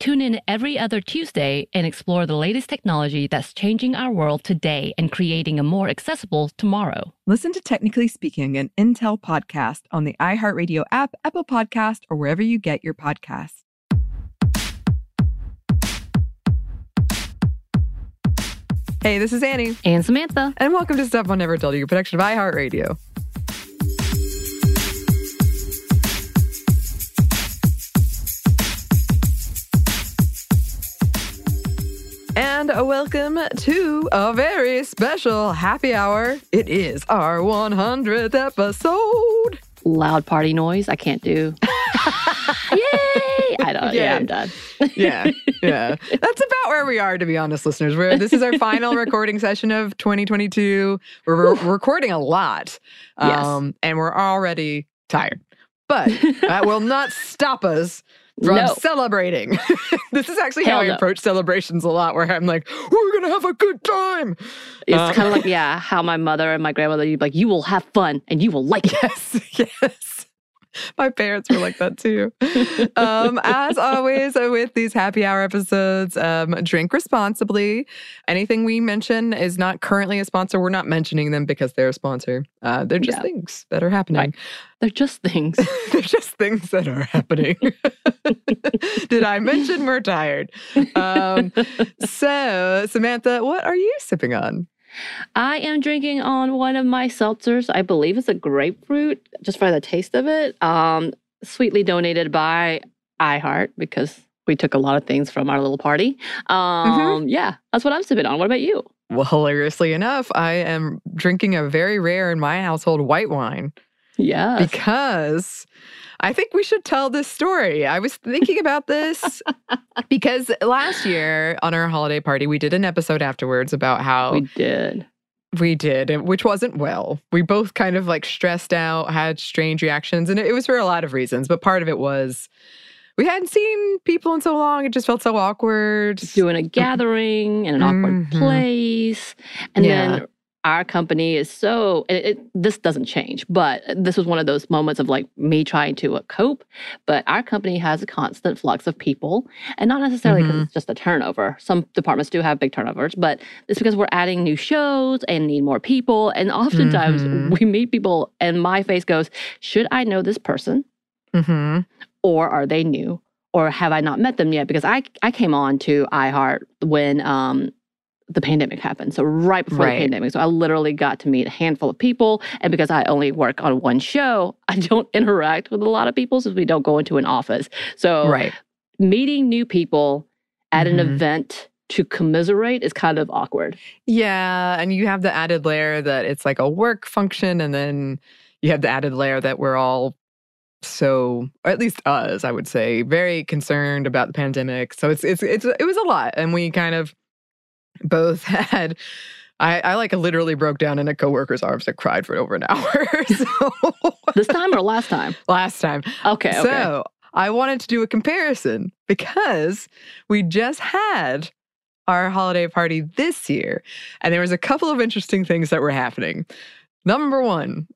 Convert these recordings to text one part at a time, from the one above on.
Tune in every other Tuesday and explore the latest technology that's changing our world today and creating a more accessible tomorrow. Listen to Technically Speaking, an Intel podcast on the iHeartRadio app, Apple Podcast, or wherever you get your podcasts. Hey, this is Annie, And Samantha. and welcome to Stuff Mom Never Told You, production of iHeartRadio. Welcome to a very special happy hour. It is our 100th episode. Loud party noise. I can't do. Yay! I don't. Yeah, Yay. I'm done. Yeah, yeah. That's about where we are, to be honest, listeners. We're, this is our final recording session of 2022. We're re- recording a lot, Yes. um, and we're already tired. But that will not stop us from No. celebrating. this is actually how Hell I no. approach celebrations a lot, where I'm like, "We're gonna have a good time." It's Um, kind of like yeah, how my mother and my grandmother. You'd be like, you will have fun and you will like it. Yes, yes. My parents were like that too. Um, as always, with these happy hour episodes, um, drink responsibly. Anything we mention is not currently a sponsor. We're not mentioning them because they're a sponsor. Uh, they're just Yeah. things that are happening. Right. They're just things. they're just things that are happening. Did I mention we're tired? Um, so, Samantha, what are you sipping on? I am drinking on one of my seltzers. I believe it's a grapefruit, just for the taste of it. Um, sweetly donated by iHeart because we took a lot of things from our little party. Um, Yeah, that's what I'm sipping on. What about you? Well, hilariously enough, I am drinking a very rare in my household white wine. Yeah. because I think we should tell this story. I was thinking about this because last year on our holiday party, we did an episode afterwards about how we did. we, did. which wasn't well. We both kind of like stressed out, had strange reactions, and it, was for a lot of reasons. But part of it was we hadn't seen people in so long; it just felt so awkward. Doing a gathering in an awkward Mhm. place. And Yeah. then our company is so, it, it, this doesn't change, but this was one of those moments of like me trying to uh, cope. But our company has a constant flux of people, and not necessarily because Mhm. it's just a turnover. Some departments do have big turnovers, but it's because we're adding new shows and need more people. And oftentimes Mhm. we meet people, and my face goes, Should I know this person? mm-hmm. or are they new or have I not met them yet? Because I I came on to iHeart when um the pandemic happened. So right before Right. the pandemic. So I literally got to meet a handful of people. And because I only work on one show, I don't interact with a lot of people since we don't go into an office. So Right. meeting new people at an Mhm. event to commiserate is kind of awkward. Yeah, and you have the added layer that it's like a work function, and then you have the added layer that we're all so, or at least us, I would say, very concerned about the pandemic. So it's it's it's it was a lot, and we kind of both had. I, I like literally broke down in a coworker's arms and cried for over an hour. so This time or last time? last time, Okay. okay. so I wanted to do a comparison because we just had our holiday party this year, and there was a couple of interesting things that were happening. Number one,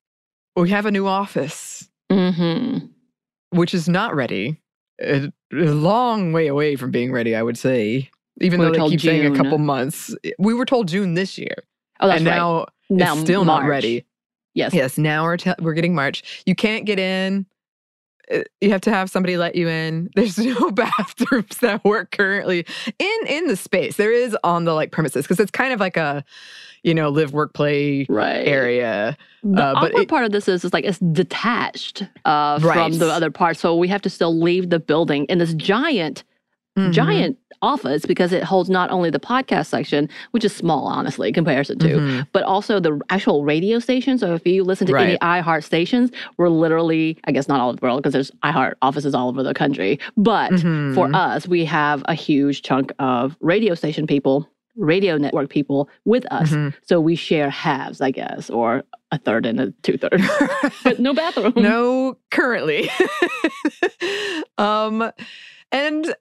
we have a new office, Mm-hmm. which is not ready. A long way away from being ready, I would say. Even We though they keep saying a couple months, we were told June this year, Oh, that's and right. now, now it's still March. not ready. Yes. Yes, now we're te- we're getting March. You can't get in. Uh, You have to have somebody let you in. There's no bathrooms that work currently in in the space. There is on the like premises because it's kind of like a, you know, live work play Right. area. The Uh, but awkward it- part of this is, is like it's detached uh, from the other part, so we have to still leave the building in this giant, Mhm. giant office because it holds not only the podcast section, which is small, honestly, in comparison to, Mhm. but also the actual radio station. So if you listen to any iHeart stations, we're literally, I guess not all over the world because there's iHeart offices all over the country, but for Mhm. us, we have a huge chunk of radio station people. Radio network people with us. Mhm. So we share halves, I guess, or a third and a two thirds. but no bathroom. no, currently. um, and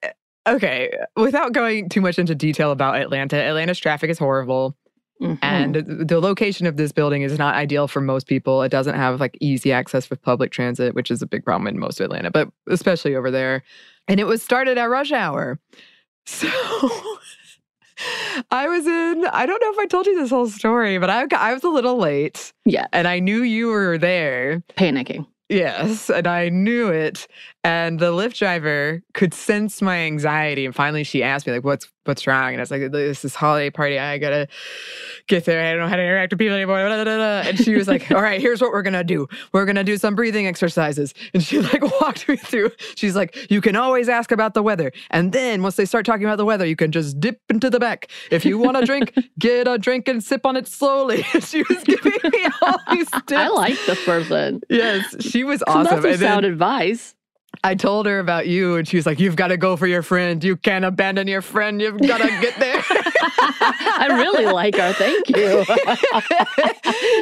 okay, without going too much into detail about Atlanta, Atlanta's traffic is horrible. Mhm. And the location of this building is not ideal for most people. It doesn't have like easy access with public transit, which is a big problem in most of Atlanta, but especially over there. And it was started at rush hour. So I was in, I don't know if I told you this whole story, but I, I was a little late yeah, and I knew you were there. panicking. Yes, and I knew it. And the Lyft driver could sense my anxiety. And finally, she asked me, like, "What's what's wrong?" And I was like, "This is holiday party. I gotta get there. I don't know how to interact with people anymore." blah, blah, blah, blah." And she was like, "All right, here's what we're gonna do. We're gonna do some breathing exercises." And she like walked me through. She's like, "You can always ask about the weather, and then once they start talking about the weather, you can just dip into the back. If you want a drink, get a drink and sip on it slowly." she was giving me all these tips. I like this person. Yes, she was awesome. that's some sound advice. I told her about you, and she was like, "You've got to go for your friend. You can't abandon your friend. You've got to get there." I really like her. Thank you.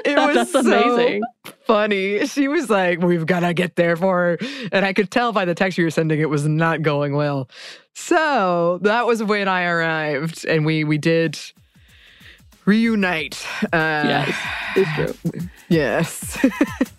it was That's so amazing. funny. She was like, "We've got to get there for," her. and I could tell by the text you were sending it was not going well. So that was when I arrived, and we we did reunite. Uh, Yes, it's true. Yes.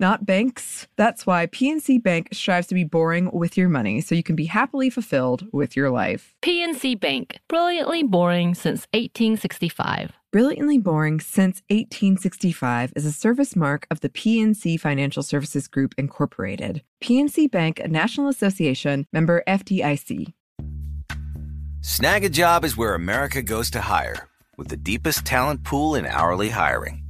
not banks. That's why PNC Bank strives to be boring with your money so you can be happily fulfilled with your life. PNC Bank, brilliantly boring since 1865. Brilliantly Boring Since 1865 is a service mark of the PNC Financial Services Group, Incorporated. PNC Bank, a National Association member FDIC. Snagajob is where America goes to hire, with the deepest talent pool in hourly hiring.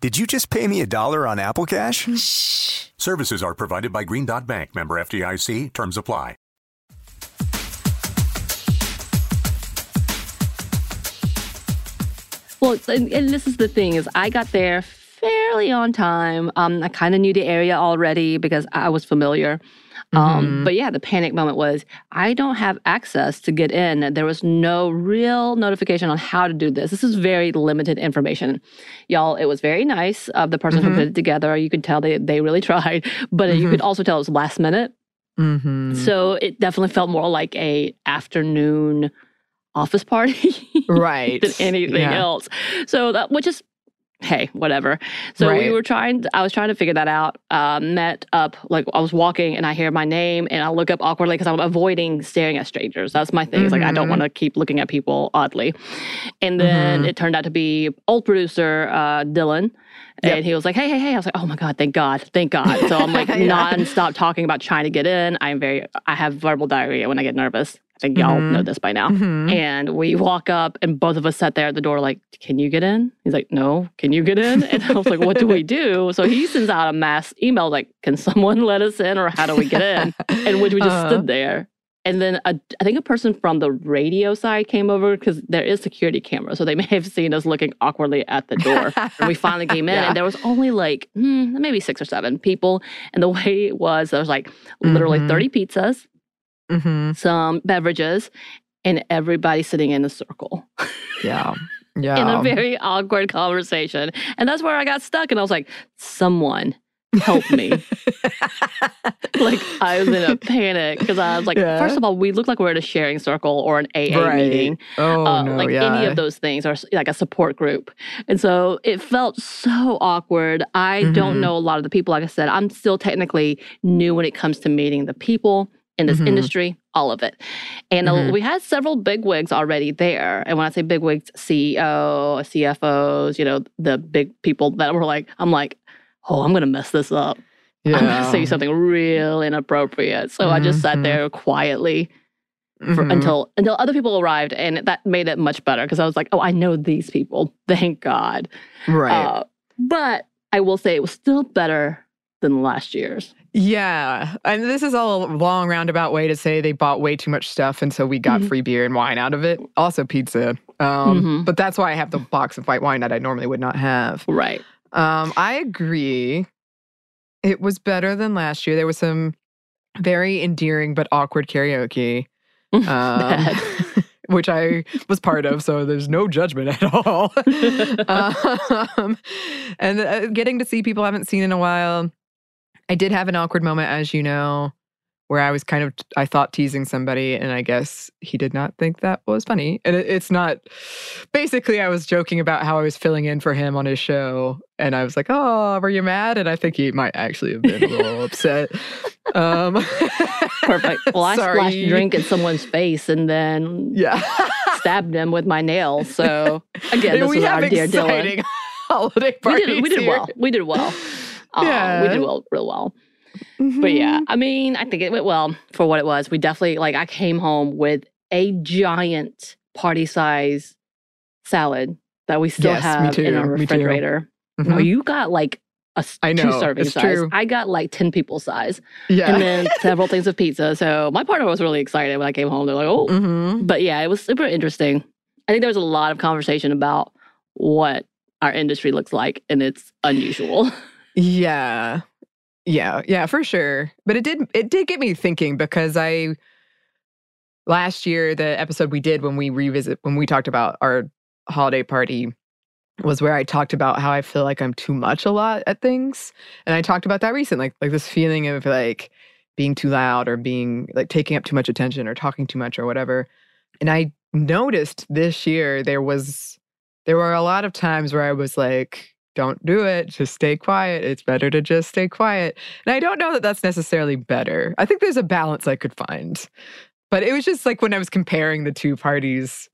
Did you just pay me a dollar on Apple Cash? Shh. Services are provided by Green Dot Bank, member FDIC. Terms apply. Well, and, and this is the thing is I got there fairly on time. Um, I kind of knew the area already because I was familiar. Um, Mhm. but yeah, the panic moment was I don't have access to get in. There was no real notification on how to do this. This is very limited information. Y'all, it was very nice of the person Mhm. who put it together. You could tell they, they really tried, but you Mhm. could also tell it was last minute. Mhm. So it definitely felt more like a afternoon office party right. than anything Yeah. else. So that which is hey, whatever. So we were trying I was trying to figure that out. Uh, met up like I was walking and I hear my name and I look up awkwardly because I'm avoiding staring at strangers. That's my thing. It's like I don't Mhm. want to keep looking at people oddly. And then Mhm. it turned out to be old producer uh, Dylan. Yep. And he was like, hey, hey, hey. I was like, oh my God, thank God, thank God. So I'm like Yeah. non-stop talking about trying to get in. I'm very, I have verbal diarrhea when I get nervous. I think y'all Mhm. know this by now. Mhm. And we walk up, and both of us sat there at the door, like, Can you get in? He's like, No, can you get in? And I was like, What do we do? So he sends out a mass email, like, Can someone let us in, or how do we get in? And which we just Uh-huh. stood there. And then a, I think a person from the radio side came over because there is security camera. So they may have seen us looking awkwardly at the door. and we finally came in, Yeah. and there was only like hmm, maybe six or seven people. And the way it was, there was like literally Mhm. 30 pizzas, Mhm. some beverages, and everybody sitting in a circle Yeah. Yeah. in a very awkward conversation. And that's where I got stuck. And I was like, someone help me. like I was in a panic because I was like, Yeah. first of all, we look like we're at a sharing circle or an AA right. meeting. Oh uh, no. like yeah. any of those things or like a support group. And so it felt so awkward. I don't Mhm. know a lot of the people. Like I said, I'm still technically new when it comes to meeting the people in this Mhm. industry, all of it. And uh, Mhm. we had several big wigs already there. And when I say big wigs, CEO, CFOs, you know, the big people that were like, I'm like, oh, I'm going to mess this up. I'm going to say something real inappropriate. So I just sat Mhm. there quietly for, Mhm. until until other people arrived, and that made it much better because I was like, oh, I know these people, thank God. right. Uh, but I will say it was still better than last year's. Yeah. And this is all a long roundabout way to say they bought way too much stuff. And so we got Mhm. free beer and wine out of it. Also pizza. Um, Mhm. But that's why I have the box of white wine that I normally would not have. Right. Um, I agree. It was better than last year. There was some very endearing but awkward karaoke, um, which I was part of. So there's no judgment at all. um, and uh, getting to see people I haven't seen in a while. I did have an awkward moment, as you know, where I was kind of, I thought teasing somebody, and I guess he did not think that was funny. And it, it's not, basically, I was joking about how I was filling in for him on his show. And I was like, oh, were you mad? And I think he might actually have been a little upset. Um, Perfect. Well, I Sorry. splashed drink in someone's face and then Yeah. stabbed him with my nail. So again, this we was have our dear Dylan. holiday We did, we did well. We did well. Um, we did well, real well. But yeah, I mean, I think it went well for what it was. We definitely like I came home with a giant party size salad that we still Yes, have in our refrigerator. No, Mhm. you got like a I two serving size. true. I got like 10 people size. Yeah. And then several things of pizza. So my partner was really excited when I came home. They're like, oh, Mm-hmm. but yeah, it was super interesting. I think there was a lot of conversation about what our industry looks like, and it's unusual. Yeah. Yeah, yeah, for sure. But it did it did get me thinking because I last year the episode we did when we revisit when we talked about our holiday party was where I talked about how I feel like I'm too much a lot at things. And I talked about that recently, like like this feeling of like being too loud or being like taking up too much attention or talking too much or whatever. And I noticed this year there was there were a lot of times where I was like, don't do it, just stay quiet. It's better to just stay quiet. And I don't know that that's necessarily better. I think there's a balance I could find. But it was just like when I was comparing the two parties,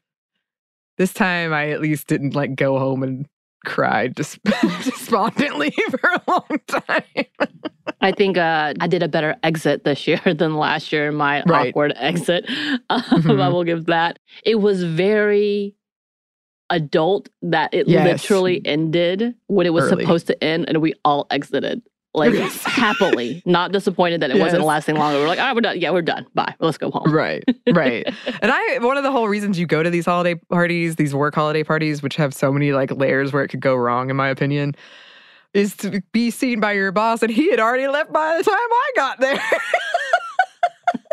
this time I at least didn't like go home and cry dis- despondently for a long time. I think uh, I did a better exit this year than last year. My Right. awkward exit. Um, Mhm. I will give that. It was very adult that it Yes. literally ended when it was Early. supposed to end, and we all exited like Yes. happily, not disappointed that it wasn't lasting longer. We're like, all right, we're done. Yeah, we're done. Bye. Let's go home. Right, right. and I, one of the whole reasons you go to these holiday parties, these work holiday parties, which have so many like layers where it could go wrong, in my opinion, is to be seen by your boss. And he had already left by the time I got there.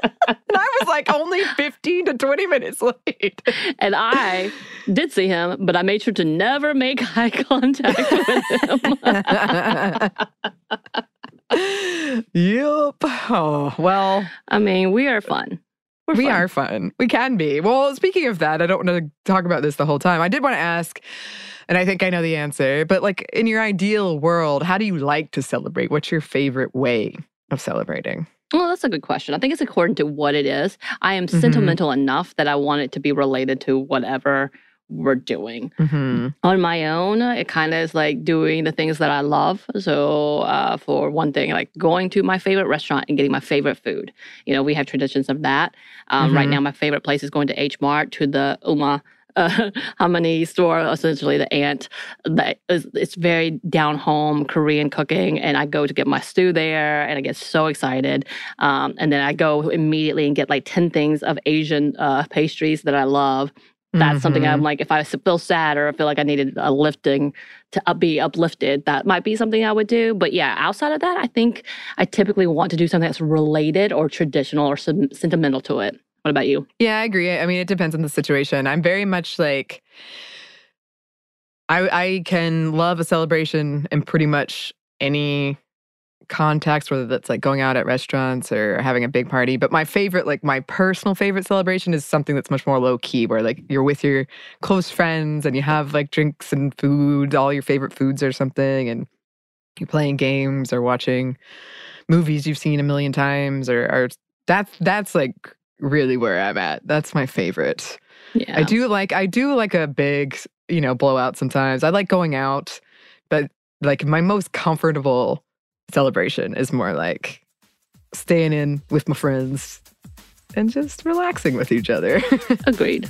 and I was like only 15 to 20 minutes late. And I did see him, but I made sure to never make eye contact with him. yep. Oh, well, I mean, we are fun. We're we fun. are fun. We can be. Well, speaking of that, I don't want to talk about this the whole time. I did want to ask, and I think I know the answer, but like in your ideal world, how do you like to celebrate? What's your favorite way of celebrating? Well, that's a good question. I think it's according to what it is. I am Mhm. sentimental enough that I want it to be related to whatever we're doing. Mm-hmm. On my own, it kind of is like doing the things that I love. So, uh, for one thing, like going to my favorite restaurant and getting my favorite food. You know, we have traditions of that. Um, Right Mhm. now, my favorite place is going to H Mart to the Uma. Uh, Hamani store, essentially the aunt. That is, it's very down home Korean cooking, and I go to get my stew there, and I get so excited. Um, and then I go immediately and get like ten things of Asian uh, pastries that I love, that's something I'm Mm-hmm. like, if I feel sad or I feel like I needed a lifting to be uplifted, that might be something I would do. But yeah, outside of that, I think I typically want to do something that's related or traditional or sen- sentimental to it. What about you? Yeah, I agree. I mean, it depends on the situation. I'm very much like I I can love a celebration in pretty much any context, whether that's like going out at restaurants or having a big party. But my favorite, like my personal favorite celebration is something that's much more low key, where like you're with your close friends and you have like drinks and food, all your favorite foods or something, and you're playing games or watching movies you've seen a million times or, or that's that's like really where I'm at. That's my favorite. Yeah. I do like I do like a big, you know, blowout sometimes. I like going out, but like my most comfortable celebration is more like staying in with my friends and just relaxing with each other. Agreed.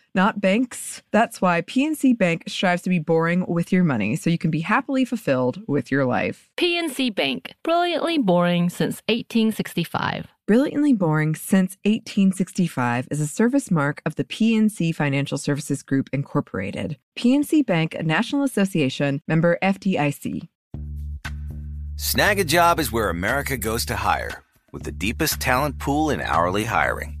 not banks. That's why PNC Bank strives to be boring with your money so you can be happily fulfilled with your life. PNC Bank, brilliantly boring since 1865. Brilliantly Boring Since 1865 is a service mark of the PNC Financial Services Group, Incorporated. PNC Bank, a National Association, member FDIC. Snagajob is where America goes to hire, with the deepest talent pool in hourly hiring.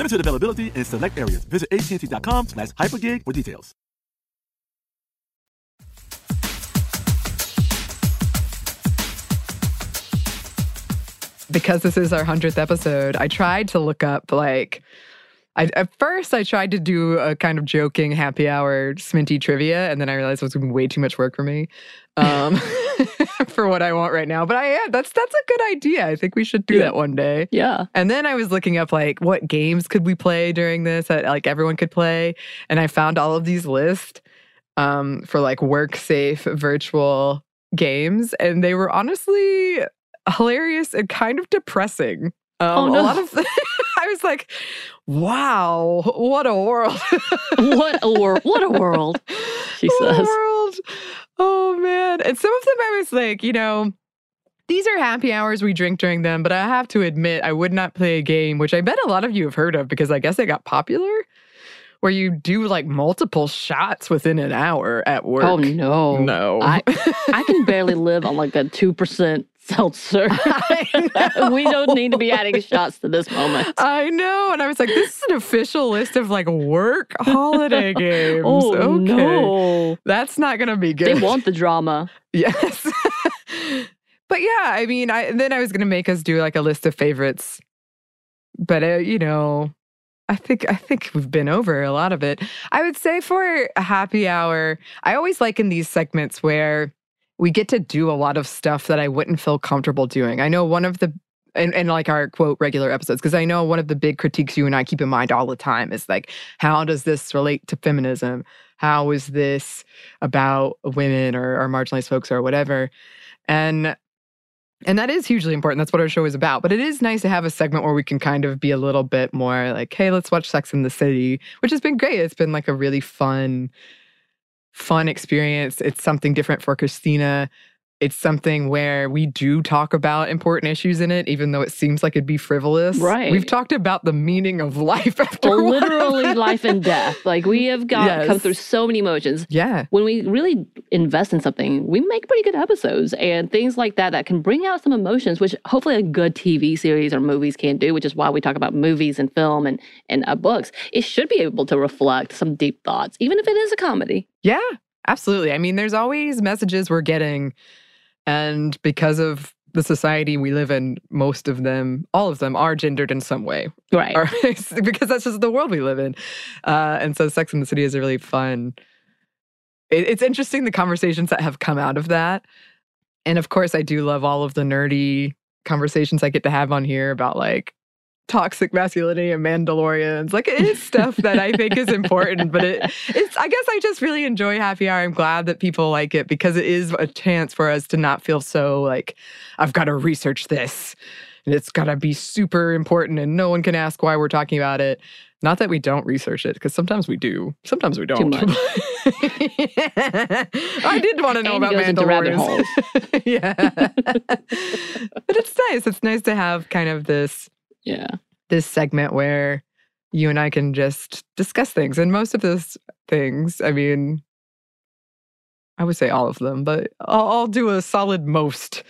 Limited availability in select areas. Visit AT&T.com slash hypergig for details. because this is our 100th episode, I tried to look up like I, at first, I tried to do a kind of joking happy hour Sminty trivia, and then I realized it was going to be way too much work for me um, for what I want right now. But I yeah, that's that's a good idea. I think we should do Yeah. that one day. Yeah. And then I was looking up like what games could we play during this that like everyone could play, and I found all of these lists um, for like work safe virtual games, and they were honestly hilarious and kind of depressing. Um, Oh, no. A lot of was like, wow, what a world! What a world! What a world! She What a says. world. Oh man. And some of them I was like, you know, these are happy hours we drink during them, but I have to admit I would not play a game, which I bet a lot of you have heard of because I guess it got popular, where you do like multiple shots within an hour at oh, work. Oh no! No. I I can barely live on like a two percent seltzer. We don't need to be adding shots to this moment. I know. And I was like, this is an official list of like work holiday games. Oh okay. no! That's not going to be good. They want the drama. Yes. but yeah, I mean, I then I was gonna make us do like a list of favorites, but uh, you know, I think I think we've been over a lot of it. I would say for a happy hour, I always like in these segments where we get to do a lot of stuff that I wouldn't feel comfortable doing. I know one of the and, and like our quote regular episodes, because I know one of the big critiques you and I keep in mind all the time is like, how does this relate to feminism? How is this about women or, or marginalized folks or whatever? And and that is hugely important. That's what our show is about. But it is nice to have a segment where we can kind of be a little bit more like, hey, let's watch Sex in the City, which has been great. It's been like a really fun, fun experience. It's something different for Christina. It's something where we do talk about important issues in it, even though it seems like it'd be frivolous. Right. We've talked about the meaning of life after well, literally life and death. Like we have got come through so many emotions. Yeah. When we really invest in something, we make pretty good episodes and things like that that can bring out some emotions, which hopefully a good TV series or movies can do. Which is why we talk about movies and film and and uh, books. It should be able to reflect some deep thoughts, even if it is a comedy. Yeah, absolutely. I mean, there's always messages we're getting. And because of the society we live in, most of them, all of them, are gendered in some way. Right. Because that's just the world we live in. Uh, and so Sex in the City is a really fun. It, it's interesting the conversations that have come out of that. And of course, I do love all of the nerdy conversations I get to have on here about like toxic masculinity and Mandalorians. Like it is stuff that I think is important, but it it's I guess I just really enjoy happy hour. I'm glad that people like it because it is a chance for us to not feel so like I've got to research this and it's got to be super important and no one can ask why we're talking about it. Not that we don't research it because sometimes we do. Sometimes we don't. I did want to know about goes into rabbit Mandalorians. yeah. but it's nice. It's nice to have kind of this Yeah. this segment where you and I can just discuss things. And most of those things, I mean, I would say all of them, but I'll, I'll do a solid most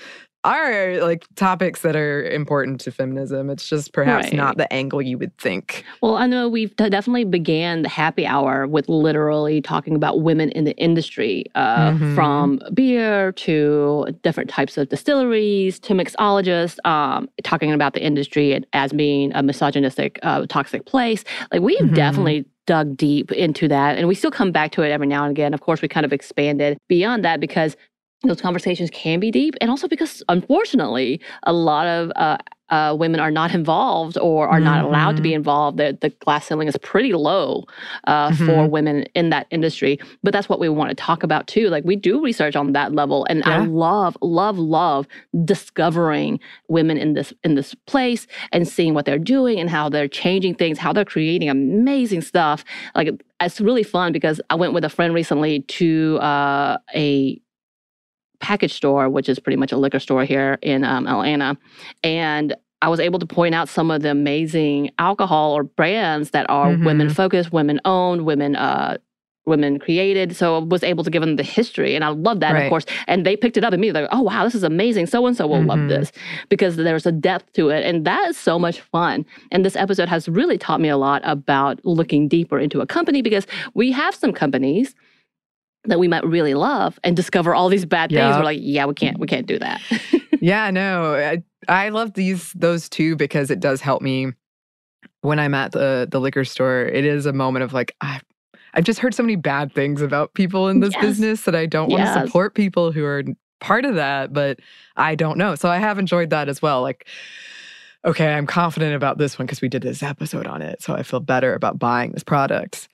are like topics that are important to feminism. It's just perhaps Right. not the angle you would think. Well, I know we've definitely began the happy hour with literally talking about women in the industry, uh, Mhm. from beer to different types of distilleries to mixologists, um, talking about the industry as being a misogynistic, uh, toxic place. Like we've Mhm. definitely dug deep into that, and we still come back to it every now and again. Of course, we kind of expanded beyond that because those conversations can be deep, and also because unfortunately, a lot of uh, uh, women are not involved or are not allowed to be involved. The, the glass ceiling is pretty low uh, for Mhm. women in that industry. But that's what we want to talk about too. Like we do research on that level, and I love, love, love discovering women in this in this place and seeing what they're doing and how they're changing things, how they're creating amazing stuff. Like it's really fun because I went with a friend recently to uh, a package store, which is pretty much a liquor store here in um, Atlanta. And I was able to point out some of the amazing alcohol or brands that are Mhm. women focused, women owned, women uh, women created. So I was able to give them the history, and I love that, Right. of course. And they picked it up immediately. Like, oh wow, this is amazing. So and so will love Mhm. this because there's a depth to it, and that is so much fun. And this episode has really taught me a lot about looking deeper into a company because we have some companies that we might really love and discover all these bad things. Yeah. We're like, yeah, we can't, we can't do that. yeah, no, I, I love these those two because it does help me when I'm at the the liquor store, it is a moment of like I I've just heard so many bad things about people in this Yes. business that I don't want to support people who are part of that, but I don't know. So I have enjoyed that as well. Like, okay, I'm confident about this one because we did this episode on it. So I feel better about buying this product.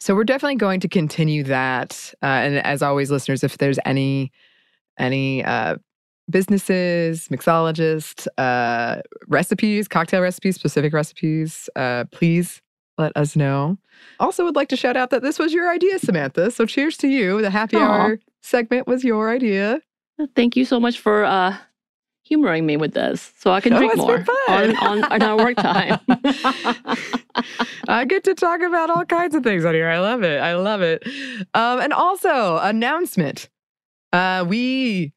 So we're definitely going to continue that. Uh, and as always, listeners, if there's any any uh, businesses, mixologists, uh, recipes, cocktail recipes, specific recipes, uh, please let us know. Also, would like to shout out that this was your idea, Samantha. So cheers to you. The happy Aw. hour segment was your idea. Thank you so much for uh, humoring me with this, so I can Oh, drink more on, on, on our work time. I get to talk about all kinds of things on here. I love it. I love it. Um, and also, announcement. Uh, we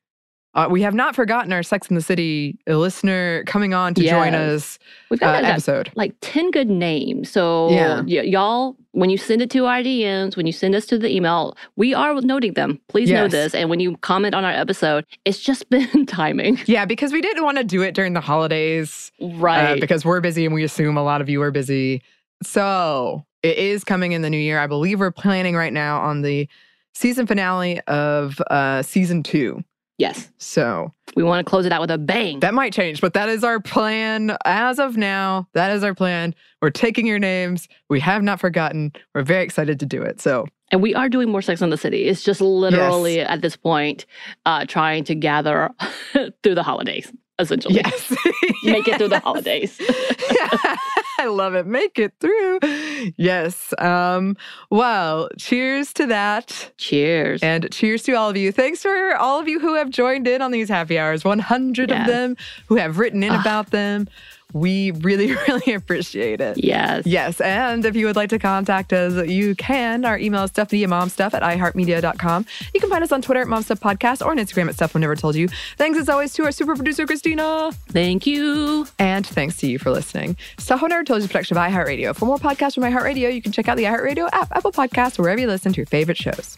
uh, we have not forgotten our Sex in the City listener coming on to join us We've uh, got that episode. like 10 good names. So, Yeah. y- y'all, when you send it to our DMs, when you send us to the email, we are noting them. Please know this. And when you comment on our episode, it's just been timing. Yeah, because we didn't want to do it during the holidays. uh, Right. because we're busy and we assume a lot of you are busy. So it is coming in the new year. I believe we're planning right now on the season finale of uh, season two. Yes. So We want to close it out with a bang. that might change, but that is our plan as of now. That is our plan. We're taking your names. We have not forgotten. We're very excited to do it. So and we are doing more Sex on the City. It's just literally at this point uh, trying to gather through the holidays, essentially. yes, Make it through the Yes. holidays. I love it. Make it through. Yes. Um, well, cheers to that. Cheers. And cheers to all of you. Thanks for all of you who have joined in on these happy hours, 100 of them who have written in Ah. about them. We really, really appreciate it. yes. Yes, and if you would like to contact us, you can. Our email is Stephanie at momstuff at iheartmedia.com. You can find us on Twitter at momstuffpodcast or on Instagram at Stuff Never Told You. Thanks as always to our super producer, Christina. Thank you. And thanks to you for listening. Stuff Mom Never Told You is a production of iHeartRadio. For more podcasts from iHeartRadio, you can check out the iHeartRadio app, Apple Podcasts, wherever you listen to your favorite shows.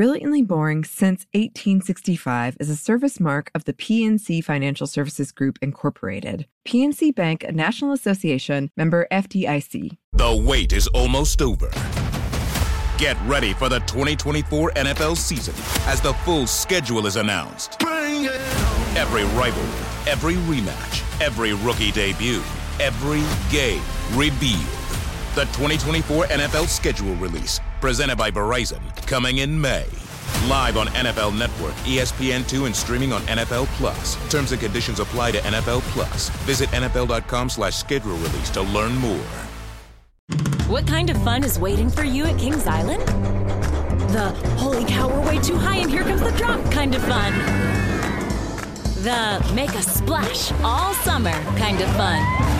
Brilliantly Boring Since 1865 is a service mark of the PNC Financial Services Group, Incorporated. PNC Bank, a National Association member FDIC. The wait is almost over. Get ready for the 2024 NFL season as the full schedule is announced. Every rivalry, every rematch, every rookie debut, every game revealed. The 2024 NFL schedule release, presented by Verizon, coming in May. Live on NFL Network, E ESPN2, and streaming on NFL Plus. Terms and conditions apply to NFL Plus. Visit NFL.com slash schedule release to learn more. What kind of fun is waiting for you at Kings Island? The holy cow, we're way too high and here comes the drop kind of fun. The make a splash all summer kind of fun.